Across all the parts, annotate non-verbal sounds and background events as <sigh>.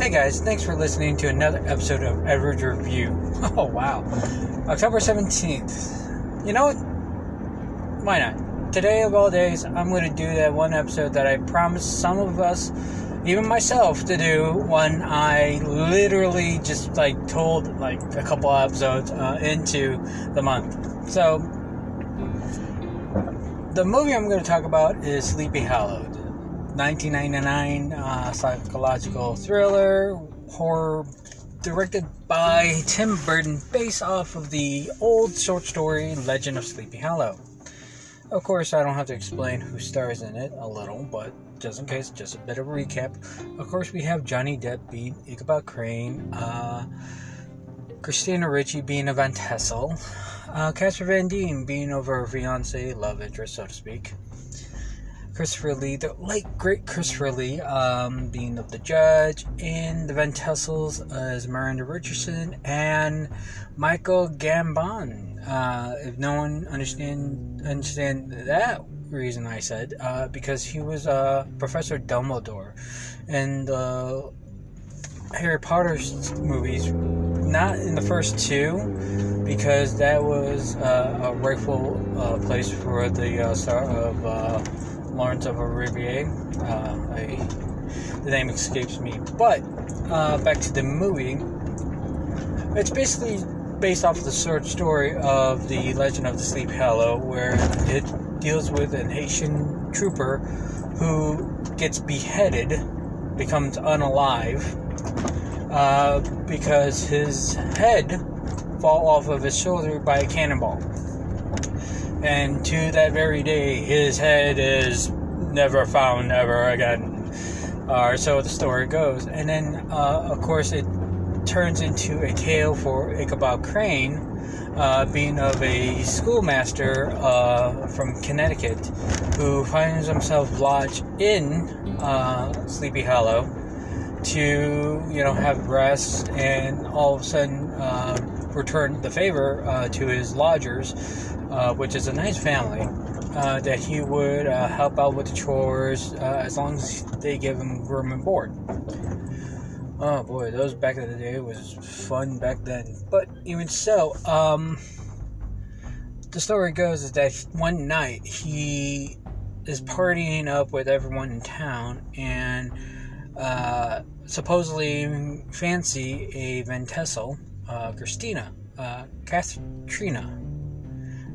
Hey guys, thanks for listening to another episode of Edward's Review. <laughs> Oh wow. October 17th. You know what? Why not? Today of all days, I'm going to do that one episode that I promised some of us, even myself, to do when I literally just like told like a couple episodes uh, into the month. So, the movie I'm going to talk about is Sleepy Hollow. 1999 uh, psychological thriller horror directed by Tim Burton based off of the old short story Legend of Sleepy Hollow. Of course, I don't have to explain who stars in it a little, but just in case, just a bit of a recap. Of course, we have Johnny Depp being Ichabod Crane, uh, Christina Ricci being a Van Tassel, uh, Casper Van Dien being over her fiance, love interest, so to speak. Christopher Lee, the late great Christopher Lee, um, being of the judge, and the Van Tassels as Miranda Richardson and Michael Gambon. Uh, if no one understand understand that reason, I said uh, because he was uh, Professor Dumbledore, and uh, Harry Potter's movies, not in the first two, because that was uh, a rightful uh, place for the uh, star of uh, Lawrence of Arabia. Uh, I, the name escapes me. But uh, back to the movie. It's basically based off of the short story of the Legend of the Sleep Hollow, where it deals with an Hessian trooper who gets beheaded, becomes unalive, uh, because his head fall off of his shoulder by a cannonball. And to that very day, his head is never found ever again. Or so the story goes. And then, uh, of course, it turns into a tale for Ichabod Crane, uh, being of a schoolmaster uh, from Connecticut who finds himself lodged in uh, Sleepy Hollow to, you know, have rest and all of a sudden uh, return the favor uh, to his lodgers, uh, which is a nice family. that he would help out with the chores as long as they give him room and board. Oh boy, those back in the day was fun back then. But even so, um, the story goes is that one night he is partying up with everyone in town and uh, supposedly fancy a Van Tassel, uh, Christina, uh, Katrina,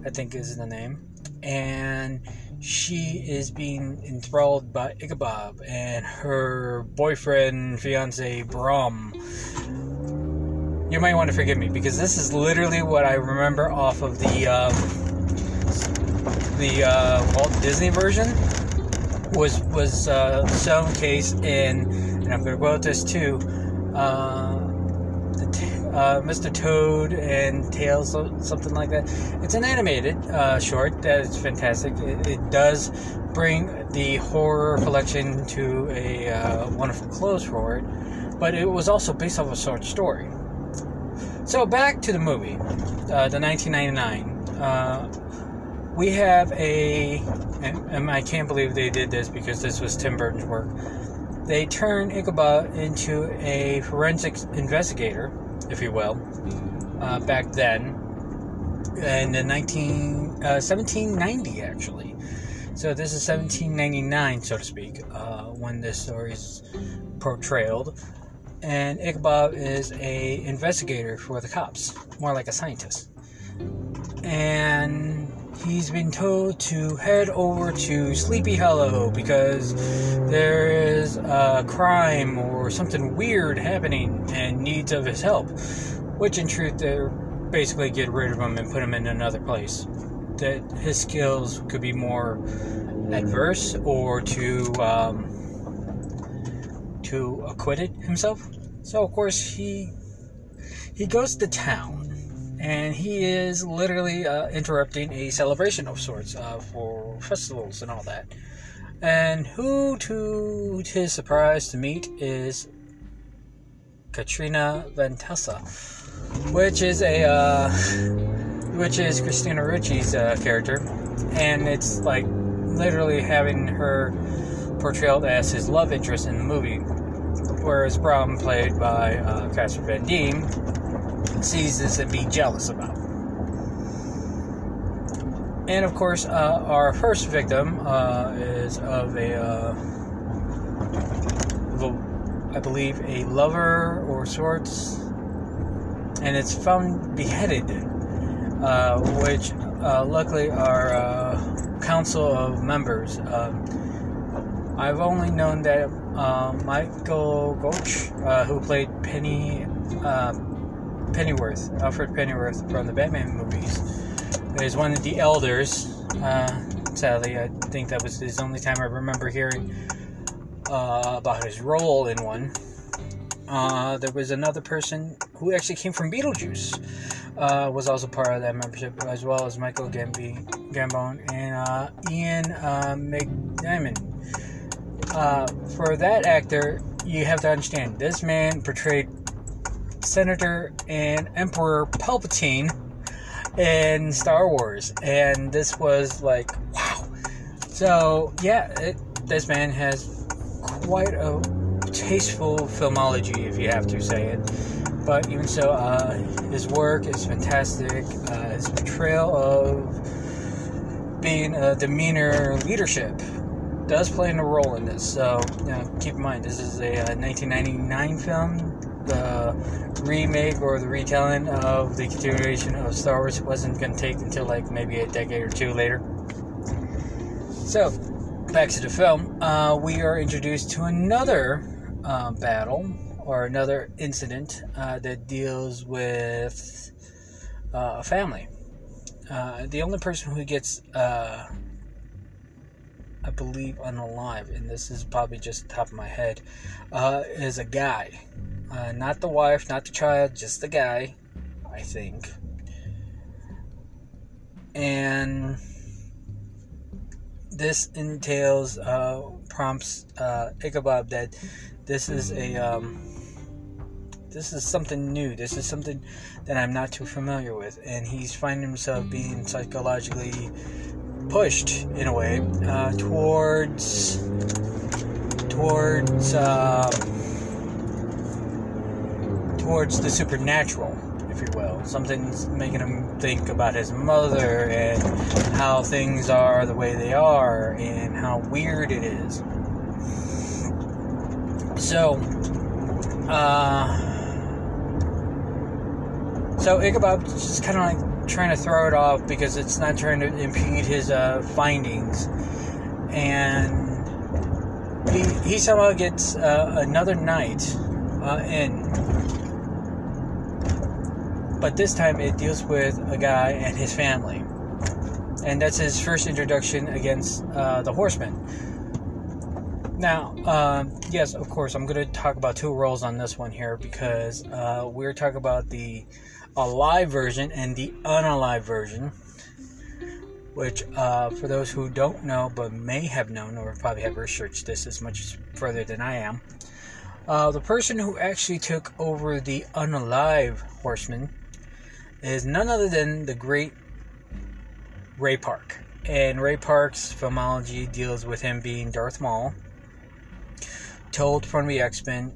I think is the name, and she is being enthralled by Ichabod and her boyfriend, fiance Brom. You might want to forgive me because this is literally what I remember off of the um, the uh, Walt Disney version was was uh, shown case in, and I'm going to quote this too. Uh, uh, Mr. Toad and Tails, something like that. It's an animated uh, short that is fantastic. It, it, does bring the horror collection to a uh, wonderful close for it, but it was also based off a short story. So back to the movie, uh, the 1999. Uh, we have a, and, and I can't believe they did this because this was Tim Burton's work. They turn Ichabod into a forensic investigator if you will, uh, back then, and in the 19, uh, 1790 actually. So this is 1799, so to speak, uh, when this story is portrayed. And Ichabod is a investigator for the cops, more like a scientist. And he's been told to head over to Sleepy Hollow because there is a crime or something weird happening and needs of his help. Which, in truth, they're basically get rid of him and put him in another place. That his skills could be more adverse or to um, to acquitted himself. So, of course, he he goes to town and he is literally uh, interrupting a celebration of sorts uh, for festivals and all that. And who, to his surprise to meet, is Katrina Ventessa, which is a uh, which is Christina Ricci's uh, character, and it's like literally having her portrayed as his love interest in the movie. whereas Brom, played by uh, Casper Van Dien, sees this and be jealous about. And of course, uh, our first victim uh, is of a, uh, of a, I believe, a lover or sorts, and it's found beheaded, uh, which uh, luckily our uh, council of members. Um, I've only known that Michael Gough, who played Penny Pennyworth, Alfred Pennyworth from the Batman movies is one of the elders. Uh, sadly, I think that was his only time I remember hearing uh, about his role in one. Uh, there was another person who actually came from Beetlejuice, uh, was also part of that membership, as well as Michael Gambi, Gambon and uh, Ian uh, McDiarmid. Uh, for that actor, you have to understand this man portrayed Senator and Emperor Palpatine in Star Wars, and this was like wow. So yeah, it, this man has quite a tasteful filmology, if you have to say it. But even so, uh, his work is fantastic. Uh, his portrayal of being a demeanor leadership does play a role in this. So you know, keep in mind, this is a, a uh, 1999 film the remake or the retelling of the continuation of Star Wars wasn't going to take until like maybe a decade or two later. So, back to the film, uh, we are introduced to another uh, battle or another incident uh, that deals with uh, a family. Uh, the only person who gets, uh, I believe, unalive, and this is probably just top of my head, is a guy uh, not the wife, not the child, just the guy, I think. And this entails, uh, prompts uh, Ichabod that this is a, um, this is something new. This is something that I'm not too familiar with. And he's finding himself being psychologically pushed, in a way, uh, towards, towards, uh, towards the supernatural, if you will. Something's making him think about his mother and how things are the way they are and how weird it is. So, uh, so Ichabod just kind of like trying to throw it off because it's not trying to impede his uh, findings, and he he somehow gets uh, another night uh, in but this time it deals with a guy and his family. And that's his first introduction against uh, the Horsemen. Now, um, yes, of course, I'm going to talk about two roles on this one here because uh, we're talking about the alive version and the unalive version. Which, uh, for those who don't know but may have known or probably have researched this as much further than I am, uh, the person who actually took over the unalive horseman is none other than the great Ray Park. And Ray Park's filmology deals with him being Darth Maul, Toad from the X Men,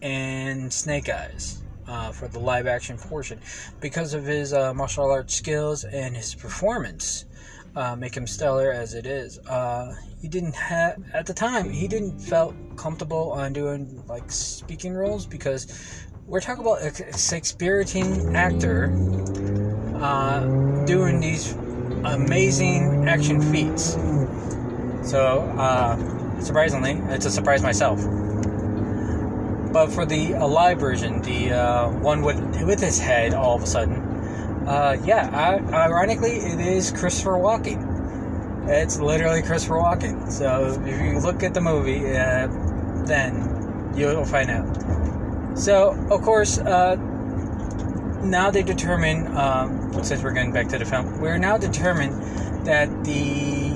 and Snake Eyes uh, for the live action portion. Because of his uh, martial arts skills and his performance, uh, make him stellar as it is. Uh, he didn't have at the time he didn't felt comfortable on doing like speaking roles because we're talking about a Shakespearean actor uh, doing these amazing action feats. So, uh, surprisingly, it's a surprise myself. But for the alive version, the uh, one with with his head all of a sudden, uh, yeah, I, ironically, it is Christopher Walken. It's literally Christopher Walken. So if you look at the movie, uh, then you'll find out. So, of course, uh, now they determine, um, since we're going back to the film, we're now determined that the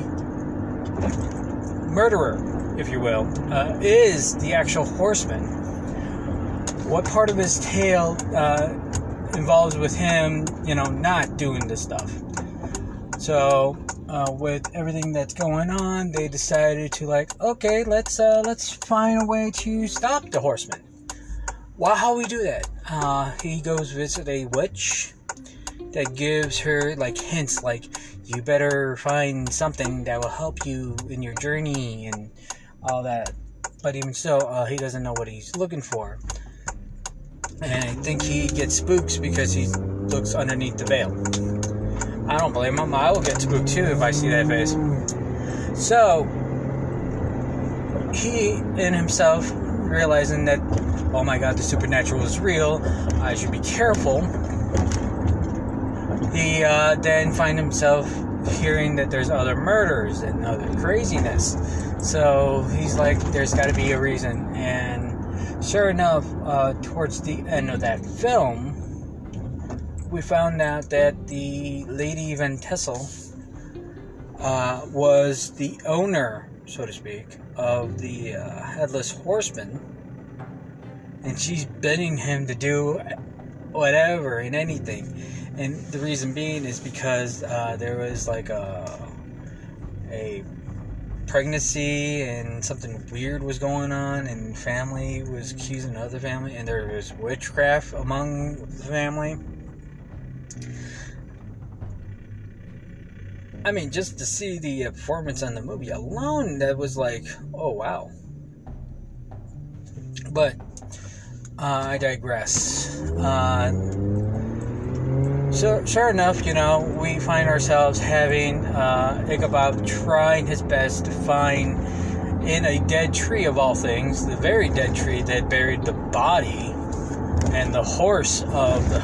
murderer, if you will, uh, is the actual horseman. What part of his tale uh, involves with him, you know, not doing this stuff? So, uh, with everything that's going on, they decided to like, okay, let's uh, let's find a way to stop the horseman. Well, how we do that? Uh, he goes visit a witch that gives her like hints, like you better find something that will help you in your journey and all that. But even so, uh, he doesn't know what he's looking for. And I think he gets spooked because he looks underneath the veil. I don't blame him. I will get spooked too if I see that face. So, he in himself realizing that, oh my god, the supernatural is real, I should be careful. He uh, then find himself hearing that there's other murders and other craziness. So he's like, there's got to be a reason. And sure enough, uh, towards the end of that film, we found out that the Lady Van Tassel uh, was the owner, so to speak, of the uh, Headless Horseman. And she's bidding him to do whatever and anything. And the reason being is because uh, there was like a, a pregnancy and something weird was going on, and family was accusing other family, and there was witchcraft among the family. I mean, just to see the performance on the movie alone, that was like, oh wow. But uh, I digress. Uh, so, sure enough, you know, we find ourselves having uh, Ichabod trying his best to find in a dead tree of all things, the very dead tree that buried the body and the horse of the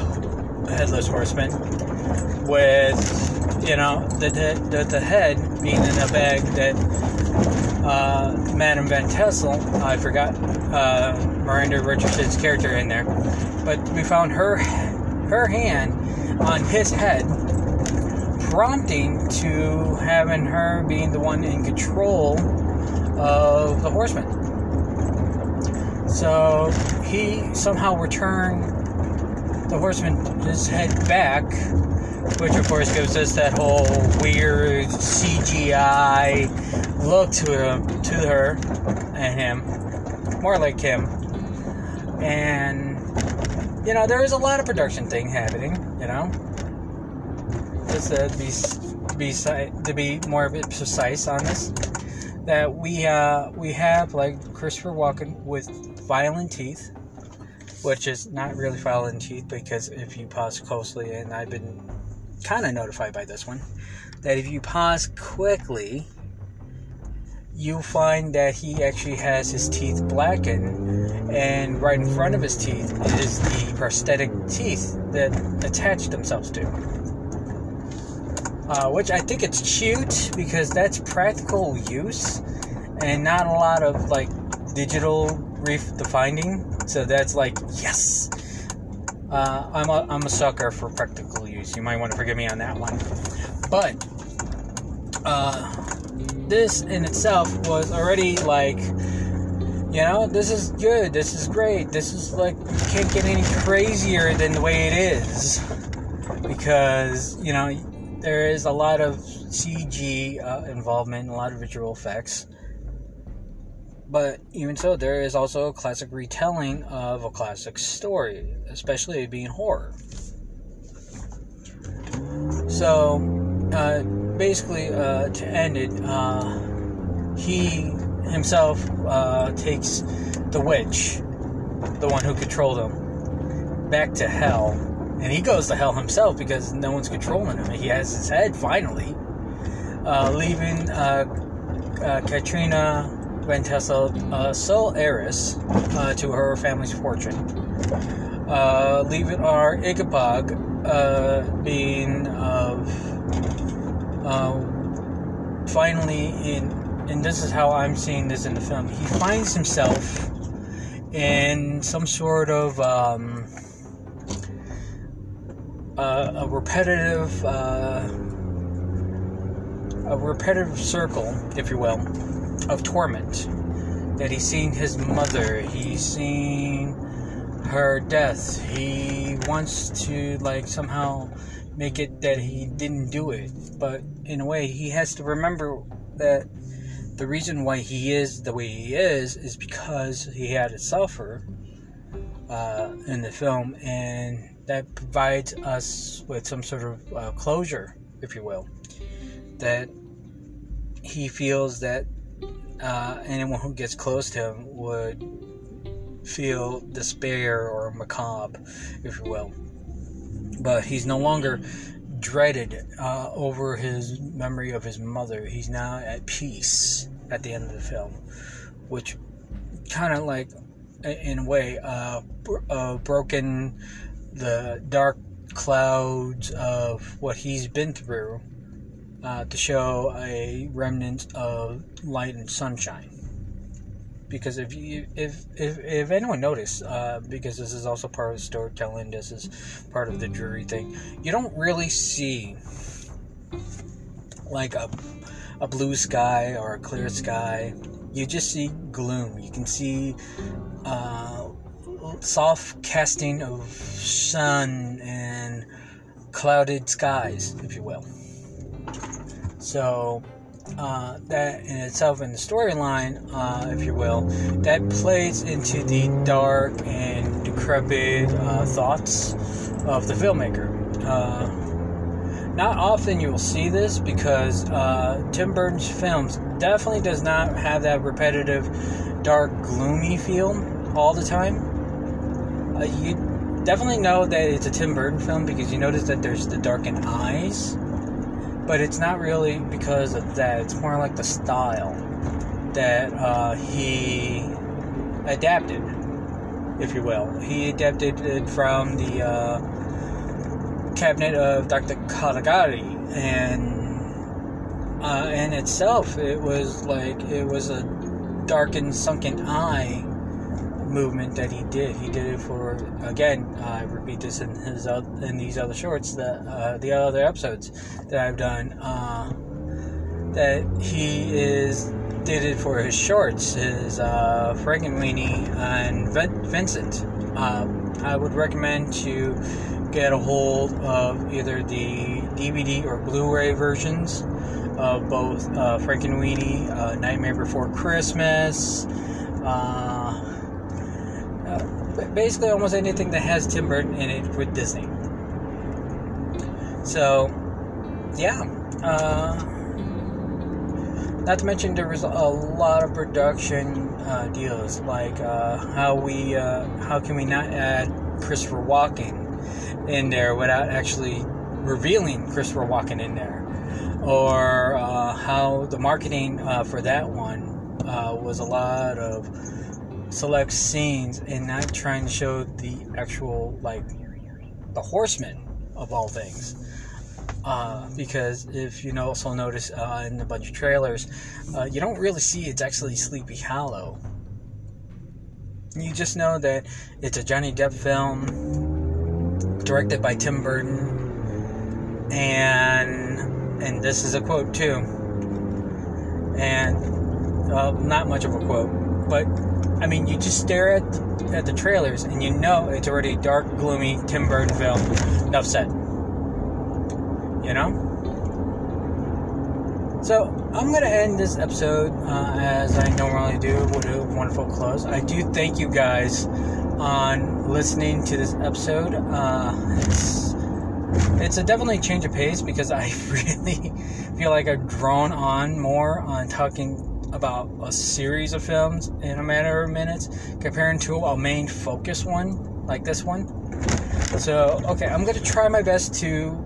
headless horseman, with you know the the, the head being in a bag that uh, Madame Van Tassel, I forgot uh, Miranda Richardson's character in there, but we found her her hand on his head, prompting to having her being the one in control of the horseman. So he somehow returned the horseman his head back, which of course gives us that whole weird CGI look to him, to her and him, more like him. And you know, there is a lot of production thing happening. You know, just to be be to be more precise on this, that we uh, we have like Christopher Walken with violent teeth, which is not really violent teeth because if you pause closely, and I've been kind of notified by this one, that if you pause quickly, you find that he actually has his teeth blackened, and right in front of his teeth is the prosthetic teeth that attach themselves to. Uh, which I think it's cute because that's practical use and not a lot of like digital reef defining. So that's like, yes! Uh, I'm, a, I'm a sucker for practical use. You might want to forgive me on that one. But, uh, this in itself was already like, you know, this is good, this is great, this is like, you can't get any crazier than the way it is. Because, you know, there is a lot of CG uh, involvement, a lot of visual effects. But even so, there is also a classic retelling of a classic story, especially being horror. So, uh, basically, uh, to end it, uh, he himself uh, takes the witch, the one who controlled him, back to hell. And he goes to hell himself because no one's controlling him. He has his head finally, uh, leaving uh, uh, Katrina Van Tassel uh, sole heiress uh, to her family's fortune. Leaving our Ichabod being of finally in and this is how I'm seeing this in the film. He finds himself in some sort of um, a repetitive, uh, a repetitive circle, if you will, of torment. That he's seen his mother, he's seen her death. He wants to like somehow make it that he didn't do it. But in a way, he has to remember that the reason why he is the way he is is because he had to suffer uh, in the film, and that provides us with some sort of uh, closure, if you will. That he feels that uh, anyone who gets close to him would feel despair or macabre, if you will. But he's no longer dreaded uh, over his memory of his mother. He's now at peace at the end of the film, which kind of like, in a way, uh, uh, broken the dark clouds of what he's been through uh, to show a remnant of light and sunshine. Because if you if if, if anyone noticed, uh, because this is also part of storytelling, this is part of the dreary thing. You don't really see like a a blue sky or a clear sky. You just see gloom. You can see uh, soft casting of sun and clouded skies, if you will. So uh, that in itself in the storyline, uh, if you will, that plays into the dark and decrepit uh, thoughts of the filmmaker. Uh, not often you will see this because uh, Tim Burton's films definitely does not have that repetitive, dark, gloomy feel all the time. Uh, you definitely know that it's a Tim Burton film because you notice that there's the darkened eyes but it's not really because of that. It's more like the style that uh, he adapted, if you will. He adapted it from the uh, cabinet of Dr. Caligari, and uh, in itself, it was like it was a darkened, sunken eye movement that he did. He did it for again. I repeat this in his in these other shorts that uh, the other episodes that I've done. Uh, that he is did it for his shorts, his uh, Frankenweenie and Vincent. Uh, I would recommend to get a hold of either the DVD or Blu-ray versions of both uh, Frankenweenie, uh, Nightmare Before Christmas. Uh, basically almost anything that has Tim Burton in it with Disney. So, yeah. Uh, not to mention there was a lot of production uh, deals, like uh, how we, uh, how can we not add Christopher Walken in there without actually revealing Christopher Walken in there, or uh, how the marketing uh, for that one was a lot of select scenes and not trying to show the actual like the horsemen of all things. Uh, because if you also notice uh, in a bunch of trailers, uh, you don't really see it's actually Sleepy Hollow. You just know that it's a Johnny Depp film, directed by Tim Burton, and and this is a quote too, and uh, not much of a quote, but I mean, you just stare at at the trailers and you know it's already a dark, gloomy Tim Burton film. Enough said. You know. So I'm gonna end this episode uh, as I normally do with a wonderful close. I do thank you guys on listening to this episode. Uh, it's it's a definitely change of pace because I <laughs> really feel like I've drawn on more on talking about a series of films in a matter of minutes comparing to a main focus one like this one. So, okay, I'm going to try my best to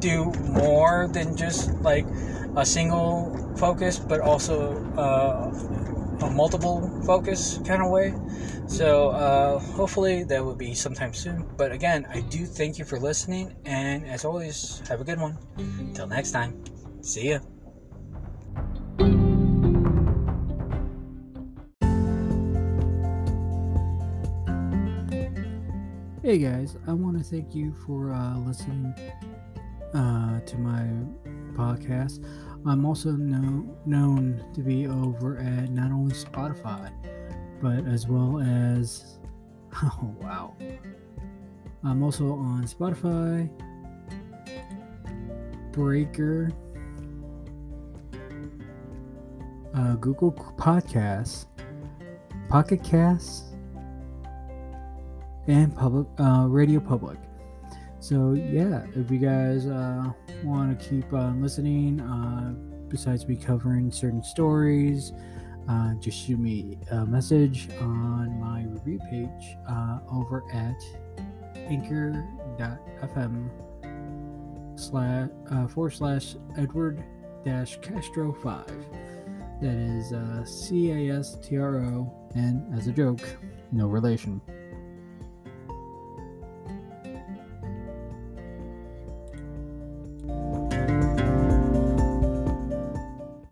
do more than just like a single focus, but also uh, a multiple focus kind of way. So, uh, hopefully, that will be sometime soon. But again, I do thank you for listening, and as always, have a good one. Until next time, see ya. Hey guys, I want to thank you for uh, listening uh, to my podcast. I'm also know, known to be over at not only Spotify, but as well as. <laughs> Oh, wow. I'm also on Spotify, Breaker, uh, Google Podcasts, Pocket Casts, and Public uh, Radio Public. So yeah, if you guys uh, want to keep uh, listening, uh, besides me covering certain stories, uh, just shoot me a message on my review page over at anchor.fm slash forward slash Edward dash Castro five. That is uh, C A S T R O, and as a joke, no relation.